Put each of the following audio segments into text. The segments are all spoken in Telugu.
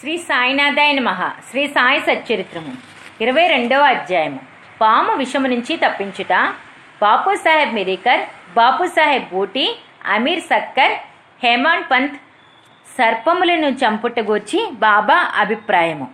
శ్రీ సాయినాథాయ మహా శ్రీ సాయి సచ్చరిత్రము. ఇరవై రెండవ అధ్యాయము. పాము విషము నుంచి తప్పించుట. బాపు సాహెబ్ మిరికర్ బాపు సాహెబ్ బూటి అమీర్ సక్కర్ హేమాన్ పంత్ సర్పములను చంపుటగూర్చి బాబా అభిప్రాయము.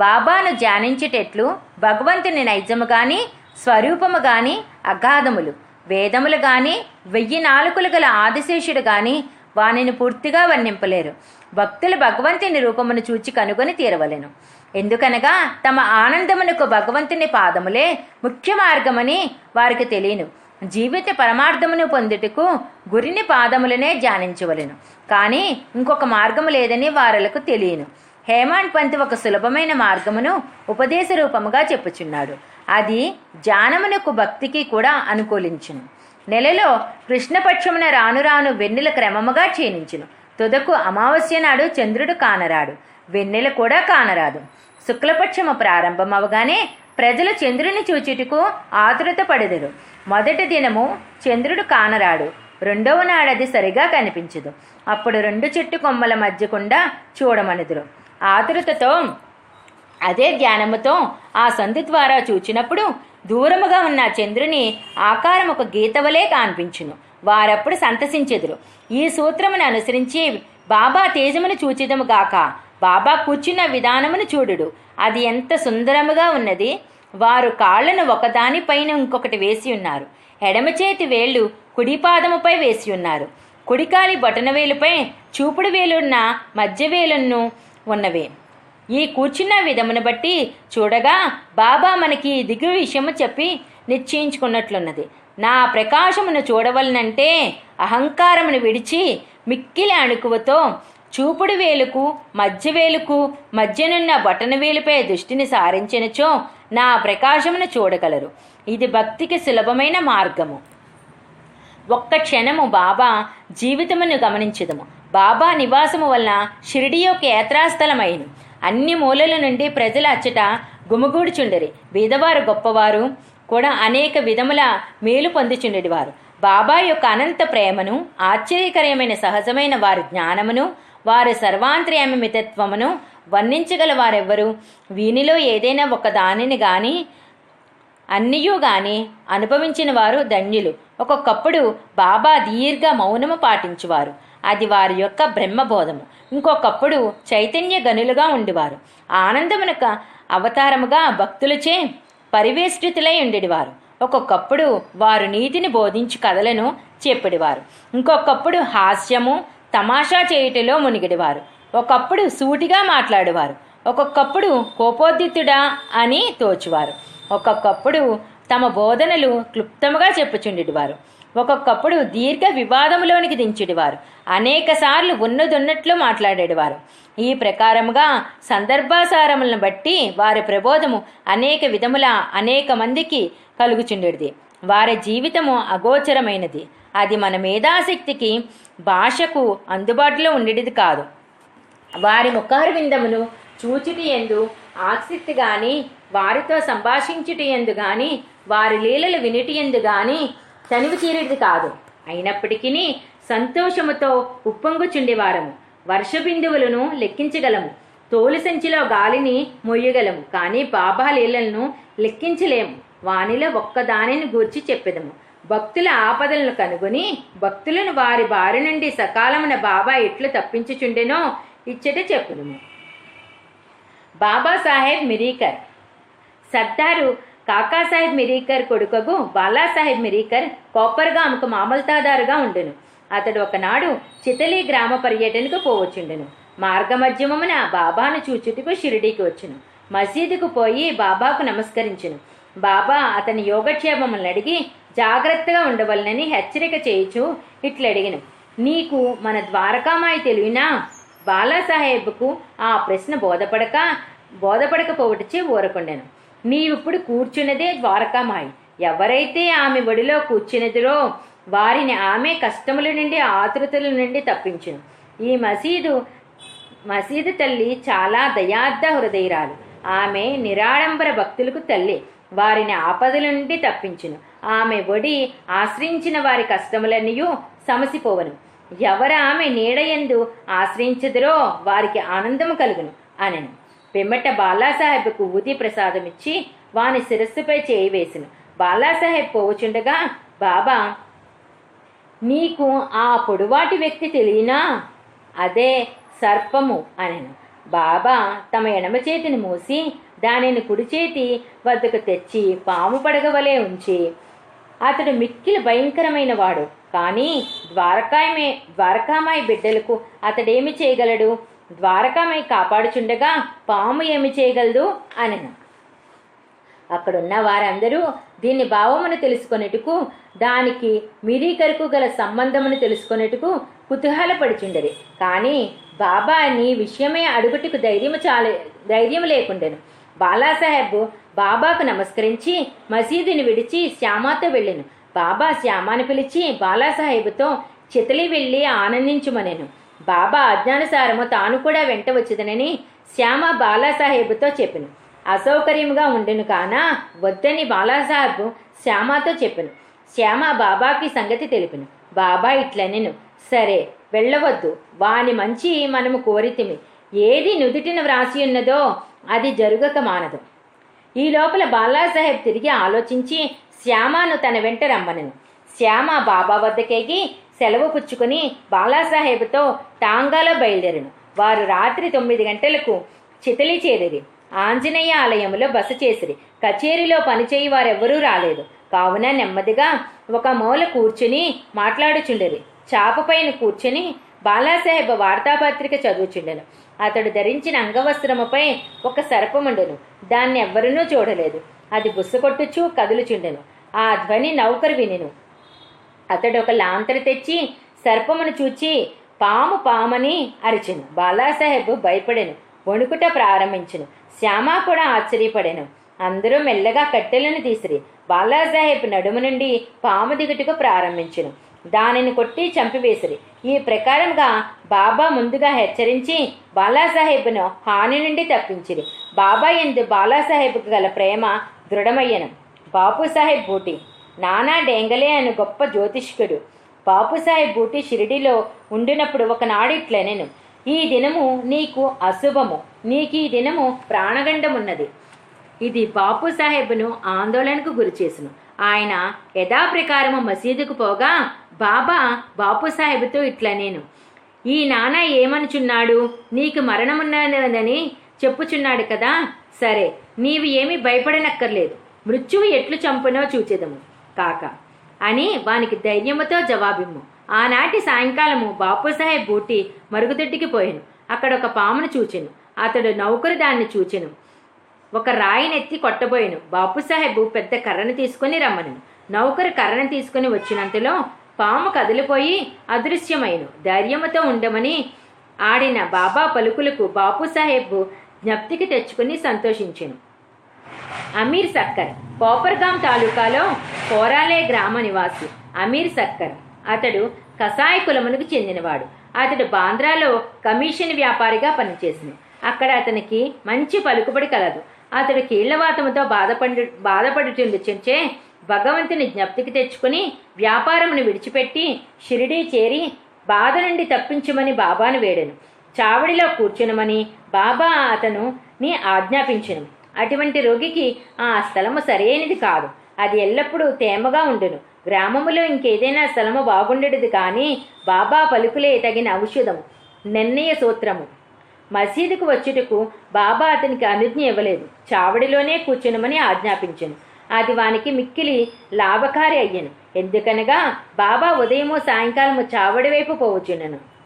బాబాను ధ్యానించేటట్లు భగవంతుని నైజము గాని స్వరూపము గాని అగాధములు. వేదములు గాని వెయ్యి నాలుకలు గల ఆదిశేషుడు గాని వానిని పూర్తిగా వర్ణింపలేరు. భక్తులు భగవంతుని రూపమును చూచి కనుగొని తీరవలెను. ఎందుకనగా తమ ఆనందమునకు భగవంతుని పాదములే ముఖ్య మార్గమని వారికి తెలియను. జీవిత పరమార్థమును పొందుటకు గురిని పాదములనే ధ్యానించవలెను. కానీ ఇంకొక మార్గము లేదని వారలకు తెలియను. హేమాండ్ పంత్ ఒక సులభమైన మార్గమును ఉపదేశ రూపముగా చెప్పుచున్నాడు. అది ధ్యానమునకు భక్తికి కూడా అనుకూలించును. నెలలో కృష్ణపక్షమున రాను రాను వెన్నెల క్రమముగా క్షీణించును. తుదకు అమావాస్య నాడు చంద్రుడు కానరాడు. వెన్నెల కూడా కానరాదు. శుక్లపక్షము ప్రారంభమవగానే ప్రజలు చంద్రుని చూచుటకు ఆతురత పడెదరు. మొదటి దినము చంద్రుడు కానరాడు. రెండవ నాడది సరిగా కనిపించదు. అప్పుడు రెండు చెట్టు కొమ్మల మధ్యకుండా చూడమనుదురు. ఆతురతతో అదే ధ్యానముతో ఆ సంధి ద్వారా చూచినప్పుడు దూరముగా ఉన్న చంద్రుని ఆకారం ఒక గీతవలే కాన్పించును. వారప్పుడు సంతసించెదురు. ఈ సూత్రమును అనుసరించి బాబా తేజమును చూచిదము గాక. బాబా కూర్చున్న విధానమును చూడుడు. అది ఎంత సుందరముగా ఉన్నది. వారు కాళ్ళను ఒకదానిపైన ఇంకొకటి వేసి ఉన్నారు. ఎడమ చేతి వేళ్ళు కుడిపాదముపై వేసి ఉన్నారు. కుడికాలి బొటనవేలుపై చూపుడు వేలున్న మధ్య వేలును ఉన్నవే. ఈ కూర్చున్న విధమును బట్టి చూడగా బాబా మనకి దిగు విషయము చెప్పి నిశ్చయించుకున్నట్లున్నది. నా ప్రకాశమును చూడవలనంటే అహంకారమును విడిచి మిక్కిలి అణుకువతో చూపుడు వేలుకు మధ్య వేలుకు మధ్యనున్న బటన వేలుపై దృష్టిని సారించినచో నా ప్రకాశమును చూడగలరు. ఇది భక్తికి సులభమైన మార్గము. ఒక్క క్షణము బాబా జీవితమును గమనించదము. బాబా నివాసము వలన షిరిడి యొక్క యాత్రాస్థలమైను. అన్ని మూలల నుండి ప్రజల అచ్చట గుమిగూడుచుండరి. బీదవారు గొప్పవారు కూడా అనేక విధముల మేలు పొందుచుండేవారు. బాబా యొక్క అనంత ప్రేమను ఆశ్చర్యకరమైన సహజమైన వారి జ్ఞానమును వారి సర్వాంతర్యామ మితత్వమును వర్ణించగల వారెవ్వరు? వీనిలో ఏదైనా ఒక దానిని గాని అన్నియూ గాని అనుభవించిన వారు ధన్యులు. ఒక్కొక్కప్పుడు బాబా దీర్ఘ మౌనము పాటించువారు. అది వారి యొక్క బ్రహ్మబోధము. ఇంకొకప్పుడు చైతన్య గనులుగా ఉండేవారు. ఆనందమునక అవతారముగా భక్తులచే పరివేష్టితులై ఉండేవారు ఒక్కొక్కప్పుడు వారు నీతిని బోధించి కథలను చెప్పేవారు ఇంకొకప్పుడు హాస్యము తమాషా చేయుటలో మునిగిడివారు. ఒకప్పుడు సూటిగా మాట్లాడేవారు. ఒక్కొక్కప్పుడు కోపోద్దితుడా అని తోచువారు. ఒక్కొక్కప్పుడు తమ బోధనలు క్లుప్తముగా చెప్పుచుండేటివారు. ఒక్కొక్కప్పుడు దీర్ఘ వివాదములోనికి దించేటివారు. అనేక సార్లు ఉన్నదున్నట్లు మాట్లాడేటివారు. ఈ ప్రకారముగా సందర్భాసారములను బట్టి వారి ప్రబోధము అనేక విధముల అనేక మందికి కలుగుచుండేది వారి జీవితము అగోచరమైనది. అది మన మేధాశక్తికి భాషకు అందుబాటులో ఉండేది కాదు. వారి ముఖారు విందమును ఎందు ఆసక్తి గాని వారితో సంభాషించుటి ఎందు గాని వారి లీలలు వినుటి ఎందు గాని తనివి తీరేది కాదు. అయినప్పటికీ సంతోషముతో ఉప్పొంగుచుండేవారము వర్ష బిందువులను లెక్కించగలము. తోలు సంచిలో గాలిని మొయ్యగలము. కానీ బాబా లీలలను లెక్కించలేము. వానిలో ఒక్కదానిని గూర్చి చెప్పెదము. భక్తుల ఆపదలను కనుగొని భక్తులను వారి బారి నుండి సకాలమున బాబా ఎట్లు తప్పించుచుండెనో ఇచ్చట చెప్పుదుము. బాబాసాహెబ్ మిరీకర్. సర్దారు కాకాసాహెబ్ మిరీకర్ కొడుకగు బాలాసాహెబ్ మిరీకర్ కోపర్గాముకు మామల్తాదారుగా ఉండెను. అతడు ఒకనాడు చితలి గ్రామ పర్యటనకు పోవచ్చుండెను. మార్గమధ్యమమున బాబాను చూచుటకు షిరిడీకి వచ్చును. మసీదుకు పోయి బాబాకు నమస్కరించును. బాబా అతని యోగక్షేమములను అడిగి జాగ్రత్తగా ఉండవలనని హెచ్చరిక చేయుచు ఇట్లడిగిను. నీకు మన ద్వారకామాయి తెలివినా బాలాసాహెబ్కు ఆ ప్రశ్న బోధపడక బోధపడకపోవటచే ఊరకుండెను నీవిప్పుడు కూర్చున్నదే ద్వారకామాయి. ఎవరైతే ఆమె ఒడిలో కూర్చున్నదిరో వారిని ఆమె కష్టముల నుండి ఆతృతల నుండి తప్పించును. ఈ మసీదు మసీదు తల్లి చాలా దయార్థ హృదయరాలు. ఆమె నిరాడంబర భక్తులకు తల్లి. వారిని ఆపదల నుండి తప్పించును. ఆమె ఒడి ఆశ్రయించిన వారి కష్టములన్నీ సమసిపోవను. ఎవరు ఆమె నీడయందు ఆశ్రయించదురో వారికి ఆనందము కలుగును అనను. పిమ్మట బాలాసాహెబ్కు ఊది ప్రసాదం ఇచ్చి వాని శిరస్సుపై చేయి వేసిన. బాలాసాహెబ్ పోవుచుండగా బాబా నీకు ఆ పొడువాటి వ్యక్తి తెలియనా? అదే సర్పము అనెను. బాబా తమ ఎడమ చేతిని మూసి దానిని కుడి చేతి వద్దకు తెచ్చి పాము పడగవలే ఉంచి అతడు మిక్కిలి భయంకరమైన వాడు. కానీ ద్వారకాయమే ద్వారకామాయి బిడ్డలకు అతడేమి చేయగలడు? ద్వారకామై కాపాడుచుండగా పాము ఏమి చేయగలదు అనను. అక్కడున్న వారందరూ దీని భావమును తెలుసుకొనేటుకు దానికి మిరీకరకు గల సంబంధమును తెలుసుకొనేటుకు కుతూహలపడుచుండరి కానీ బాబా నీ విషయమే అడుగుటకు ధైర్యము చాలే ధైర్యం లేకుండెను. బాలాసాహెబ్ బాబాకు నమస్కరించి మసీదుని విడిచి శ్యామాతో వెళ్ళాను. బాబా శ్యామాను పిలిచి బాలాసాహెబ్తో చితలి వెళ్ళి ఆనందించుమనెను. బాబా ఆజ్ఞానుసారము తాను కూడా వెంట వచ్చేదనని శ్యామ బాలాసాహెబ్తో చెప్పిన. అసౌకర్యముగా ఉండెను కాన వద్దని బాలాసాహెబ్ శ్యామతో చెప్పెను. శ్యామ బాబాకి సంగతి తెలిపిన. బాబా ఇట్లనెను. సరే వెళ్ళవద్దు. వాని మంచి మనము కోరితిమి. ఏది నుదుటిన వ్రాసి ఉన్నదో అది జరుగక మానదు. ఈ లోపల బాలాసాహెబ్ తిరిగి ఆలోచించి శ్యామను తన వెంట రమ్మనను. శ్యామ బాబా వద్దకేగి సెలవు పుచ్చుకుని బాలాసాహెబ్తో టాంగాలో బయలుదేరను. వారు రాత్రి తొమ్మిది గంటలకు చితలి చేరిరి. ఆంజనేయ ఆలయంలో బస చేసిరి. కచేరీలో పనిచేయి వారెవ్వరూ రాలేదు. కావున నెమ్మదిగా ఒక మూల కూర్చుని మాట్లాడుచుండెరి. చాప పైన కూర్చుని బాలాసాహెబ్ వార్తాపత్రిక చదువుచుండెను. అతడు ధరించిన అంగవస్త్రముపై ఒక సర్పముండెను. దాన్ని ఎవ్వరూ చూడలేదు. అది బుస్సకొట్టుచూ కదులుచుండెను. ఆ ధ్వని నౌకరు వినెను. అతడు ఒక లాంతరు తెచ్చి సర్పమును చూచి పాము పామని అరిచెను. బాలాసాహెబ్ భయపడెను వణుకుట ప్రారంభించెను. శ్యామ కూడా ఆశ్చర్యపడెను. అందరూ మెల్లగా కట్టెలను తీసిరి. బాలాసాహెబ్ నడుము నుండి పాము దిగుటకు ప్రారంభించెను. దానిని కొట్టి చంపివేసిరి. ఈ ప్రకారంగా బాబా ముందుగా హెచ్చరించి బాలాసాహెబ్ను హాని నుండి తప్పించిరి. బాబా ఎందు బాలాసాహెబ్కు గల ప్రేమ దృఢమయ్యను. బాపుసాహెబ్ బూటి నానా డేంగలే అను గొప్ప జ్యోతిష్కుడు. బాపుసాయి బూటి షిరిడిలో ఉండినప్పుడు ఒకనాడు ఇట్లనెను ఈ దినము నీకు అశుభము నీకు ఈ దినము ప్రాణగండమున్నది. ఇది బాపు సాహెబ్ను ఆందోళనకు గురిచేసును ఆయన యథాప్రకారము మసీదుకు పోగా బాబా బాపు సాహెబ్తో ఇట్లా నేను ఈ నాన్న ఏమనుచున్నాడు? నీకు మరణమున్నదని చెప్పుచున్నాడు కదా? సరే నీవు ఏమీ భయపడనక్కర్లేదు. మృత్యువు ఎట్లు చంపునో చూచెదము. కాక. అని వానికి ధైర్యముతో జవాబిమ్ము. ఆనాటి సాయంకాలము బాపుసాహెబ్ బూటి మరుగుదొడ్డికి పోయాను. అక్కడ ఒక పామును చూచెను. అతడు నౌకరు దాన్ని చూచెను. ఒక రాయినెత్తి కొట్టబోయాను. బాపుసాహెబ్ పెద్ద కర్రను తీసుకుని రమ్మను నౌకరు కర్రను తీసుకుని వచ్చినంతలో పాము కదిలిపోయి అదృశ్యమైన. ధైర్యముతో ఉండమని ఆడిన బాబా పలుకులకు బాపుసాహెబ్ జ్ఞప్తికి తెచ్చుకుని సంతోషించెను. అమీర్ సక్కర్ కోపర్గాం తాలూకాలో కోరాలే గ్రామ నివాసి అమీర్ సక్కర్. అతడు కసాయ కులమునకు చెందినవాడు. అతడు బాంద్రాలో కమిషన్ వ్యాపారిగా పనిచేసింది. అక్కడ అతనికి మంచి పలుకుబడి కలదు. అతడు కీళ్ళవాతముతో బాధపడు బాధపడుచుండుచుంచే భగవంతుని జ్ఞప్తికి తెచ్చుకుని వ్యాపారమును విడిచిపెట్టి షిరిడీ చేరి బాధ నుండి తప్పించమని బాబాను వేడెను. చావడిలో కూర్చునమని బాబా అతను ఆజ్ఞాపించను. అటువంటి రోగికి ఆ స్థలము సరైనది కాదు. అది ఎల్లప్పుడూ తేమగా ఉండును. గ్రామములో ఇంకేదైనా స్థలము బాగుండేది కానీ బాబా పలుకులే తగిన ఔషధము నిర్ణయ సూత్రము. మసీదుకు వచ్చుటకు బాబా అతనికి అనుజ్ఞ ఇవ్వలేదు. చావడిలోనే కూర్చునమని ఆజ్ఞాపించను. అది వానికి మిక్కిలి లాభకారి అయ్యను. ఎందుకనగా బాబా ఉదయము సాయంకాలము చావడి వైపు పోవచ్చునను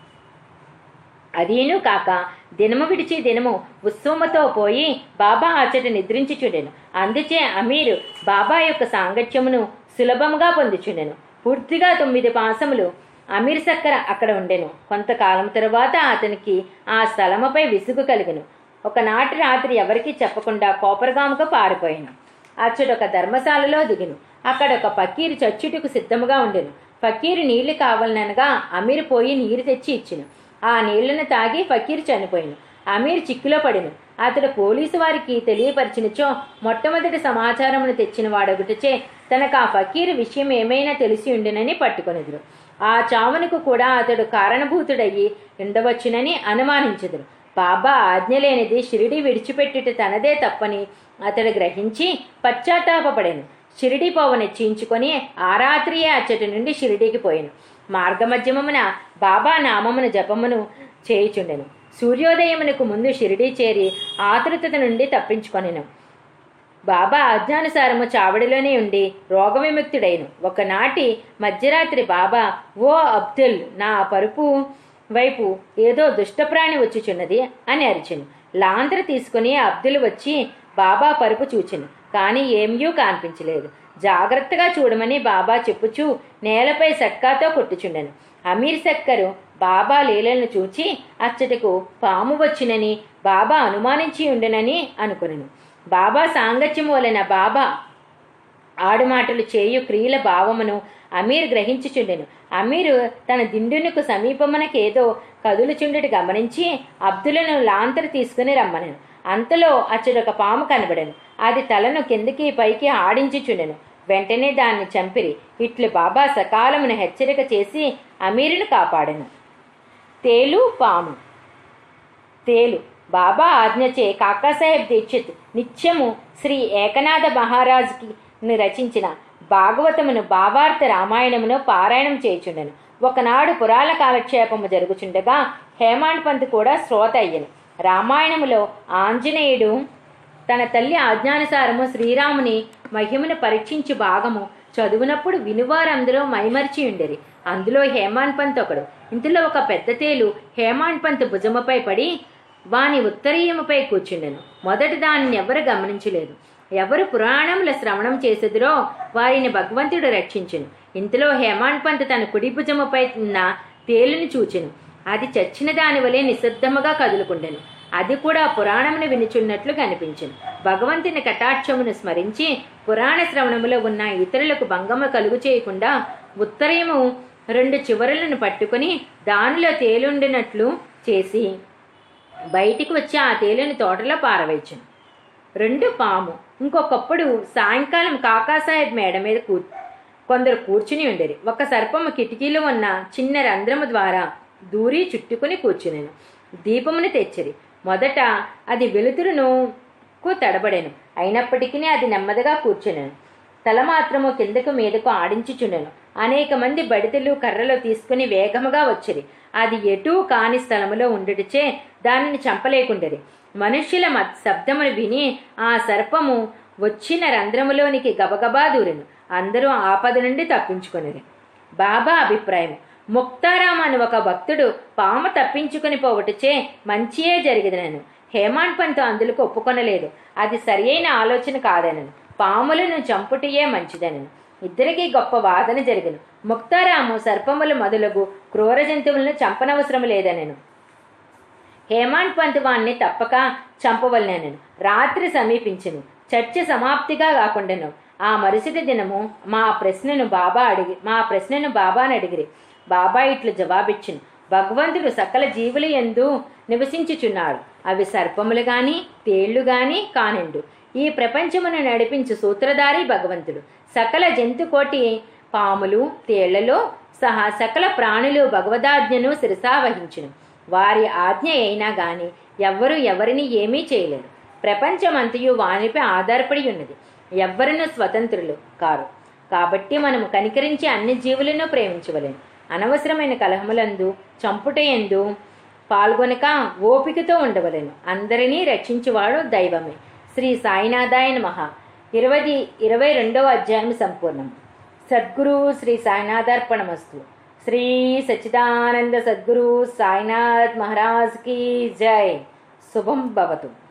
అదీను కాక దినము విడిచి దినము ఉత్సవముతో పోయి బాబా అచ్చట నిద్రించుచుండెను. అందుచే అమీరు బాబా యొక్క సాంగత్యమును సులభముగా పొందుచుండెను. పూర్తిగా తొమ్మిది పాసములు అమీర్ సక్కర అక్కడ ఉండెను. కొంతకాలం తరువాత అతనికి ఆ స్థలముపై విసుగు కలిగెను. ఒకనాటి రాత్రి ఎవరికీ చెప్పకుండా కోపరగాముగా పారిపోయాను. అచ్చడొక ధర్మశాలలో దిగును. అక్కడ ఒక పక్కీరు చచ్చుటకు సిద్ధముగా ఉండెను. పక్కీరు నీళ్ళు కావాలనగా అమీర్ పోయి నీరు తెచ్చి ఇచ్చెను. ఆ నీళ్ళను తాగి ఫకీర్ చనిపోయాను అమీర్ చిక్కులో పడిను అతడు పోలీసు వారికి తెలియపరిచినచో మొట్టమొదటి సమాచారమును తెచ్చిన వాడొకటిచే తనకు ఆ ఫకీర్ విషయం ఏమైనా తెలిసి ఉండునని పట్టుకొనిదురు. ఆ చావునకు కూడా అతడు కారణభూతుడయ్యి ఉండవచ్చునని అనుమానించదురు. బాబా ఆజ్ఞ లేనిది షిరిడి విడిచిపెట్టుట తనదే తప్పని అతడు గ్రహించి పశ్చాత్తాపపడాను. షిరిడి పోవ నిశ్చయించుకొని ఆ రాత్రియే అచ్చటి నుండి షిరిడీకి పోయాను. మార్గమధ్యమమున బాబా నామమున జపమును చేయుచుండెను. సూర్యోదయమునకు ముందు షిరిడీ చేరి ఆతృతత నుండి తప్పించుకొనెను. బాబా ఆజ్ఞానుసారము చావడిలోనే ఉండి రోగ విముక్తుడైను ఒకనాటి మధ్యరాత్రి బాబా ఓ అబ్దుల్ నా పరుపు వైపు ఏదో దుష్టప్రాణి వచ్చుచున్నది అని అరిచెను. లాంతర తీసుకుని అబ్దుల్ వచ్చి బాబా పరుపు చూచెను. కానీ ఏమీ కనిపించలేదు. జాగ్రత్తగా చూడమని బాబా చెప్పుచూ నేలపై సట్కాతో కొట్టుచుండెను. అమీర్ సక్కరు బాబా లీలలను చూచి అచ్చటకు పాము వచ్చినని బాబా అనుమానించి ఉండెనని అనుకునను. బాబా సాంగత్యం వలన బాబా ఆడుమాటలు చేయు క్రియల భావమును అమీర్ గ్రహించుచుండెను. అమీరు తన దిండునకు సమీపమునకేదో కదులుచుండటి గమనించి అబ్దులను లాంతరు తీసుకుని రమ్మనను. అంతలో అచ్చడొక పాము కనబడను. అది తలను కిందకి పైకి ఆడించుచుండెను. వెంటనే దాన్ని చంపిరి. ఇట్లు బాబా సకాలమును హెచ్చరిక చేసి అమీరును కాపాడెను. తేలు పాము. తేలు. బాబా ఆజ్ఞచే కాకాసాహెబ్ దీక్షిత్ నిత్యము శ్రీ ఏకనాథ మహారాజుకి రచించిన భాగవతమును భావార్థ రామాయణమును పారాయణం చేయుచుండెను. ఒకనాడు పురాణ కాలక్షేపము జరుగుచుండగా హేమాండ్ పంత్ కూడా శ్రోత అయ్యను. రామాయణములో ఆంజనేయుడు తన తల్లి ఆజ్ఞానుసారము శ్రీరాముని మహిమను పరీక్షించి భాగము చదువునప్పుడు వినువారందరూ మైమరిచి ఉండేది అందులో హేమాన్ పంత్ ఒకడు. ఇందులో ఒక పెద్ద తేలు హేమాన్ పంత్ భుజముపై పడి వాని ఉత్తరీయముపై కూర్చుండెను. మొదటి దానిని ఎవరు గమనించలేదు. ఎవరు పురాణముల శ్రవణం చేసేదిరో వారిని భగవంతుడు రక్షించెను. ఇంతలో హేమాన్ పంత్ తన కుడి భుజముపై ఉన్న తేలుని చూచెను. అది చచ్చిన దాని వలె నిశ్శబ్దముగా కదులుకుండెను. అది కూడా పురాణమును వినుచున్నట్లు కనిపించింది భగవంతుని కటాక్షమును స్మరించి పురాణ శ్రవణములో ఉన్న ఇతరులకు భంగము కలుగు చేయకుండా ఉత్తరయము రెండు చివరలను పట్టుకుని దానిలో తేలుండినట్లు చేసి బయటికి వచ్చి ఆ తేలిని తోటలో పారవేయచ్చును రెండు పాము ఇంకొకప్పుడు సాయంకాలం కాకాసాహెబ్ మేడ మీద కూ కొందరు కూర్చుని ఉండేది ఒక సర్పము కిటికీలో ఉన్న చిన్న రంధ్రము ద్వారా దూరి చుట్టుకుని కూర్చునేను. దీపమును తెచ్చిరి. మొదట అది వెలుతురును కు తడబడెను అయినప్పటికీ అది నెమ్మదిగా కూర్చునేను. తల మాత్రము కిందకు మీదకు ఆడించుచుండెను. అనేక మంది బడితెలు కర్రలు తీసుకుని వేగముగా వచ్చిరి. అది ఎటూ కాని స్థలములో ఉండుటచే దానిని చంపలేకుండేది. మనుష్యుల మత్ శబ్దమును విని ఆ సర్పము వచ్చిన రంధ్రములోనికి గబగబా దూరెను. అందరూ ఆపద నుండి తప్పించుకునేది బాబా అభిప్రాయం ముక్తారాం అని ఒక భక్తుడు పాము తప్పించుకుని పోవటచే మంచియే జరిగిదనను. హేమాన్ పంత్ అందులకు ఒప్పుకొనలేదు. అది సరియైన ఆలోచన కాదనను. పాములను చంపుటియే మంచిదనను. ఇద్దరికీ గొప్ప వాదన జరిగిన. ముక్తారాము సర్పములు మొదలగు క్రూర జంతువులను చంపనవసరం లేదనను. హేమాండ్ పంత్ వాణ్ణి తప్పక చంపవలనను. రాత్రి సమీపించను. చర్చ సమాప్తిగా కాకుండాను. ఆ మరుసటి దినము మా ప్రశ్నను బాబా అడిగి మా ప్రశ్నను బాబాను అడిగిరి బాబా ఇట్లు జవాబిచ్చును. భగవంతుడు సకల జీవుల ఎందు నివసించుచున్నాడు. అవి సర్పములు గాని తేళ్ళు గాని కానిండు. ఈ ప్రపంచమును నడిపించు సూత్రధారి భగవంతుడు. సకల జంతుకోటి పాములు తేళ్ళలో సహా సకల ప్రాణులు భగవదాజ్ఞను శిరసావహించును వారి ఆజ్ఞ అయినా గాని ఎవ్వరు ఎవరిని ఏమీ చేయలేరు. ప్రపంచమంతయు వానిపై ఆధారపడి ఉన్నది ఎవ్వరూ స్వతంత్రులు కారు. కాబట్టి మనము కనికరించి అన్ని జీవులను ప్రేమించవలేము అనవసరమైన కలహములందు చంపుటయందు పాల్గొనక ఓపికతో ఉండవలను. అందరినీ రక్షించేవాడు దైవమే. శ్రీ సాయినాథాయ మహా ఇరవై ఇరవై రెండవ అధ్యాయం సంపూర్ణం. సద్గురు శ్రీ సాయినాథార్పణమస్తు. శ్రీ సచ్చిదానంద సద్గురు సాయినాథ్ మహారాజ్ కీ జై. శుభం భవతు.